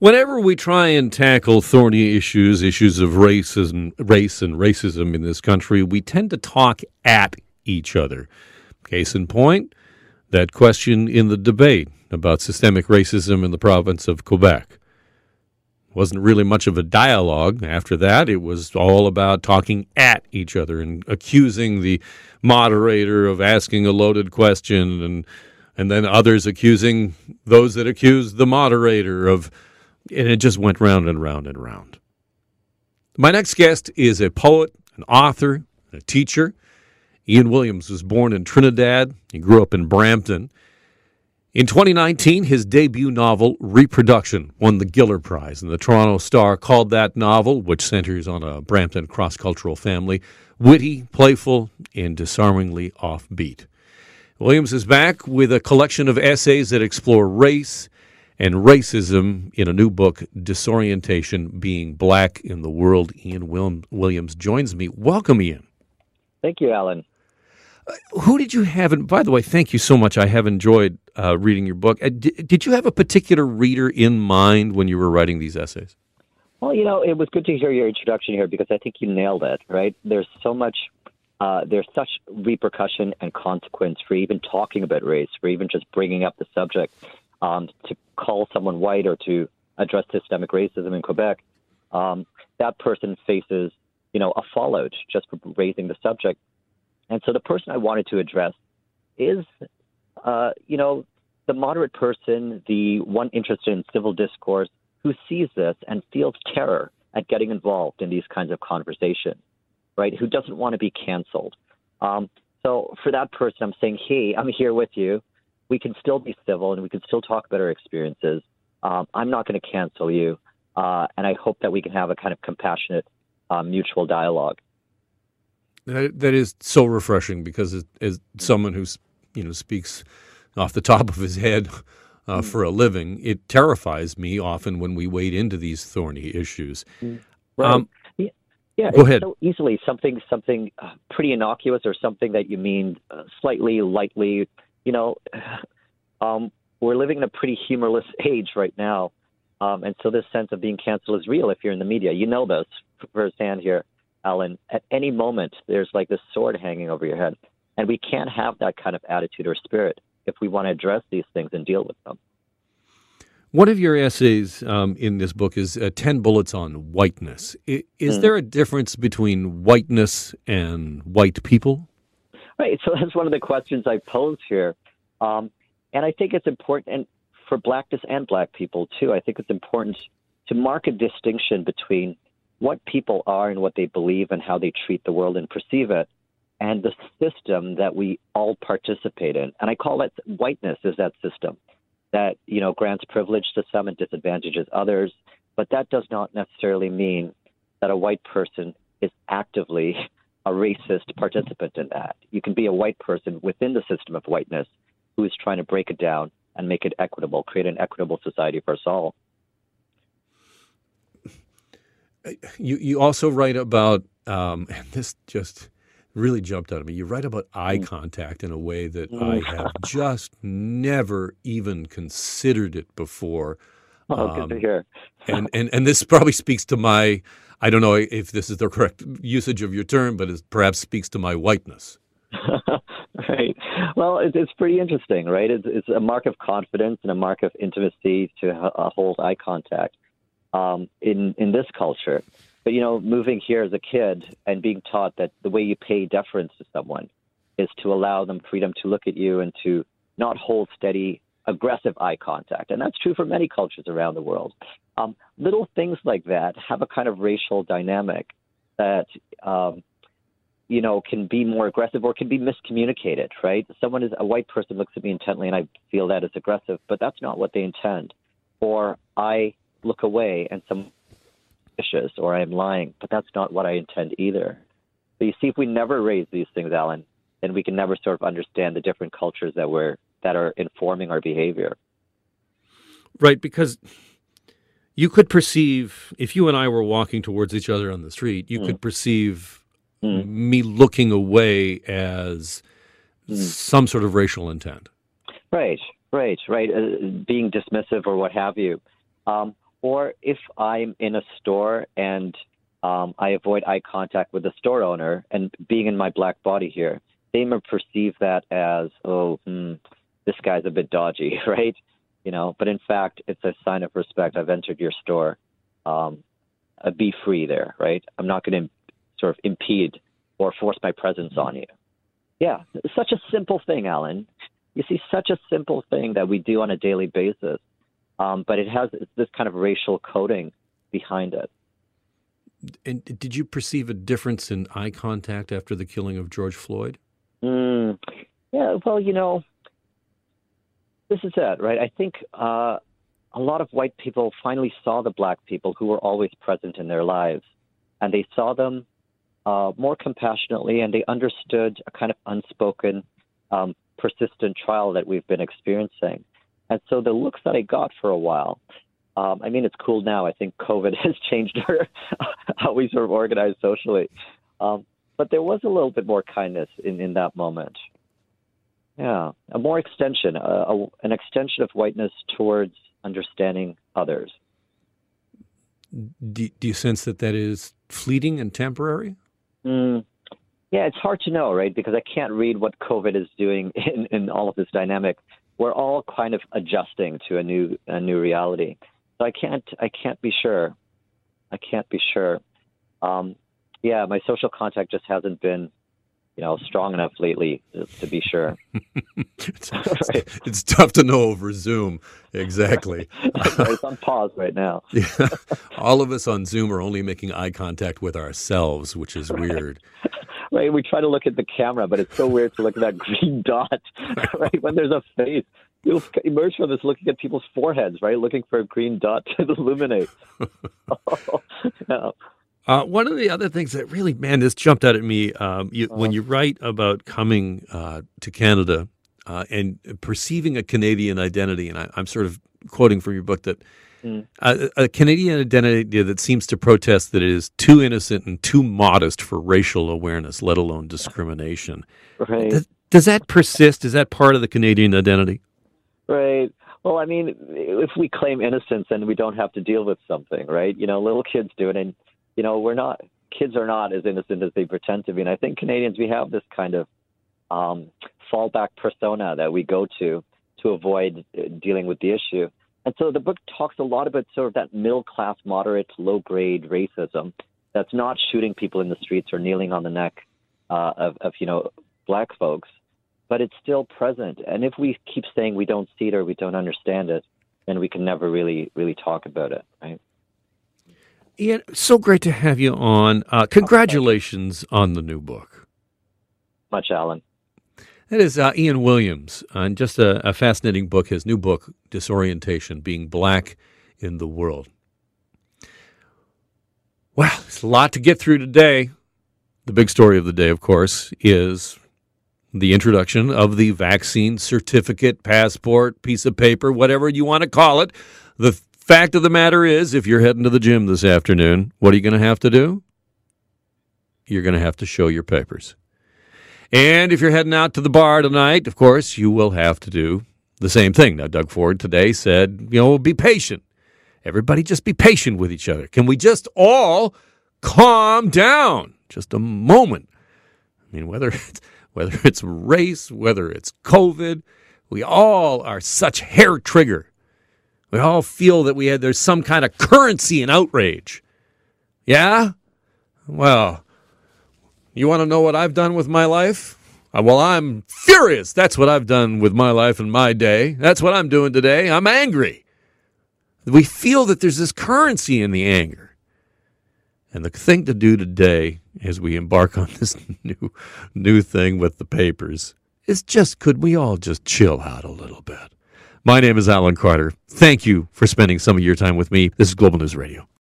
Whenever we try and tackle thorny issues, issues of race and race and racism in this country, we tend to talk at each other. Case in point, that question in the debate about systemic racism in the province of Quebec. Wasn't really much of a dialogue after that. It was all about talking at each other and accusing the moderator of asking a loaded question and and then others accusing those that accused the moderator of and it just went round and round and round. My next guest is a poet, an author, a teacher. Ian Williams was born in Trinidad. He grew up in Brampton. In 2019, his debut novel, Reproduction, won the Giller Prize, and the Toronto Star called that novel, which centers on a Brampton cross cultural family, witty, playful, and disarmingly offbeat. Williams is back with a collection of essays that explore race, and racism in a new book, Disorientation Being Black in the World. Ian Williams joins me. Welcome, Ian. Thank you, Alan. Uh, who did you have? And by the way, thank you so much. I have enjoyed uh, reading your book. Uh, did, did you have a particular reader in mind when you were writing these essays? Well, you know, it was good to hear your introduction here because I think you nailed it, right? There's so much, uh, there's such repercussion and consequence for even talking about race, for even just bringing up the subject um, to call someone white or to address systemic racism in Quebec, um, that person faces, you know, a fallout just for raising the subject. And so the person I wanted to address is, uh, you know, the moderate person, the one interested in civil discourse, who sees this and feels terror at getting involved in these kinds of conversations, right? Who doesn't want to be canceled. Um, so for that person, I'm saying, hey, I'm here with you we can still be civil and we can still talk about our experiences. Um, I'm not going to cancel you, uh, and I hope that we can have a kind of compassionate, uh, mutual dialogue. That, that is so refreshing because as, as someone who's you know speaks off the top of his head uh, mm. for a living, it terrifies me often when we wade into these thorny issues. Mm. Right. Um, yeah, yeah go ahead. So easily something something uh, pretty innocuous or something that you mean uh, slightly lightly you know, um, we're living in a pretty humorless age right now. Um, and so this sense of being canceled is real if you're in the media. You know this firsthand here, Alan. At any moment, there's like this sword hanging over your head. And we can't have that kind of attitude or spirit if we want to address these things and deal with them. One of your essays um, in this book is uh, 10 Bullets on Whiteness. Is, mm. there a difference between whiteness and white people? Right. So that's one of the questions I pose here. Um, and I think it's important, for blackness and black people too, I think it's important to mark a distinction between what people are and what they believe and how they treat the world and perceive it, and the system that we all participate in. And I call it whiteness is that system that you know grants privilege to some and disadvantages others. But that does not necessarily mean that a white person is actively a racist participant in that. You can be a white person within the system of whiteness who is trying to break it down and make it equitable, create an equitable society for us all. You you also write about um, and this just really jumped out at me. You write about eye mm. contact in a way that mm. I have just never even considered it before. Oh, um, good to um, hear. and, and and this probably speaks to my I don't know if this is the correct usage of your term, but it perhaps speaks to my whiteness. right. Well, it, it's pretty interesting, right? It's, it's, a mark of confidence and a mark of intimacy to uh, hold eye contact um, in in this culture. But you know, moving here as a kid and being taught that the way you pay deference to someone is to allow them freedom to look at you and to not hold steady aggressive eye contact. And that's true for many cultures around the world. Um, little things like that have a kind of racial dynamic that, um, you know, can be more aggressive or can be miscommunicated, right? Someone is a white person looks at me intently and I feel that is aggressive, but that's not what they intend. Or I look away and some vicious or I'm lying, but that's not what I intend either. But you see, if we never raise these things, Alan, then we can never sort of understand the different cultures that we're that are informing our behavior. Right, because you could perceive if you and I were walking towards each other on the street, you mm. could perceive mm. me looking away as mm. some sort of racial intent. Right, right, right. Uh, being dismissive or what have you. Um, or if I'm in a store and um, I avoid eye contact with the store owner and being in my black body here, they may perceive that as, oh, hmm, this guy's a bit dodgy, right? You know, but in fact, it's a sign of respect. I've entered your store. Um, uh, be free there, right? I'm not going to sort of impede or force my presence on you. Yeah, such a simple thing, Alan. You see, such a simple thing that we do on a daily basis, um, but it has this kind of racial coding behind it. And did you perceive a difference in eye contact after the killing of George Floyd? Mm, yeah, well, you know, this is it, right? I think uh, a lot of white people finally saw the black people who were always present in their lives, and they saw them uh, more compassionately, and they understood a kind of unspoken, um, persistent trial that we've been experiencing. And so the looks that I got for a while, um, I mean, it's cool now. I think COVID has changed how we sort of organize socially. Um, but there was a little bit more kindness in, in that moment. Yeah, a more extension, a, a, an extension of whiteness towards understanding others. Do, do you sense that that is fleeting and temporary? Mm, yeah, it's hard to know, right? Because I can't read what COVID is doing in, in all of this dynamic. We're all kind of adjusting to a new a new reality. So I can't I can't be sure. I can't be sure. Um, yeah, my social contact just hasn't been you know, strong enough lately to, be sure. it's, right. it's, tough to know over Zoom. Exactly. it's on pause right now. yeah. All of us on Zoom are only making eye contact with ourselves, which is right. weird. Right. We try to look at the camera, but it's so weird to look at that green dot, right? When there's a face. You'll emerge from this looking at people's foreheads, right? Looking for a green dot to illuminate. oh, yeah. Uh, one of the other things that really, man, this jumped out at me um, you, uh-huh. when you write about coming uh, to Canada uh, and perceiving a Canadian identity, and I, am sort of quoting from your book that mm. a, a, Canadian identity that seems to protest that it is too innocent and too modest for racial awareness, let alone discrimination. Right. Does, does that persist? Is that part of the Canadian identity? Right. Well, I mean, if we claim innocence, then we don't have to deal with something, right? You know, little kids do it, and you know, we're not kids are not as innocent as they pretend to be, and I think Canadians we have this kind of um, fallback persona that we go to to avoid uh, dealing with the issue. And so the book talks a lot about sort of that middle class, moderate, low grade racism that's not shooting people in the streets or kneeling on the neck uh, of, of, you know, black folks, but it's still present. And if we keep saying we don't see it or we don't understand it, then we can never really, really talk about it, right? Ian, so great to have you on. Uh, congratulations on the new book. Much, Alan. That is uh, Ian Williams, and just a, a, fascinating book. His new book, Disorientation: Being Black in the World. Well, it's a lot to get through today. The big story of the day, of course, is the introduction of the vaccine certificate, passport, piece of paper, whatever you want to call it. The Fact of the matter is, if you're heading to the gym this afternoon, what are you going to have to do? You're going to have to show your papers. And if you're heading out to the bar tonight, of course, you will have to do the same thing. Now, Doug Ford today said, you know, be patient. Everybody just be patient with each other. Can we just all calm down? Just a moment. I mean, whether it's, whether it's race, whether it's COVID, we all are such hair trigger we all feel that we had there's some kind of currency in outrage. Yeah? Well, you want to know what I've done with my life? Uh, well, I'm furious. That's what I've done with my life and my day. That's what I'm doing today. I'm angry. We feel that there's this currency in the anger. And the thing to do today as we embark on this new new thing with the papers is just could we all just chill out a little bit? My name is Alan Carter. Thank you for spending some of your time with me. This is Global News Radio.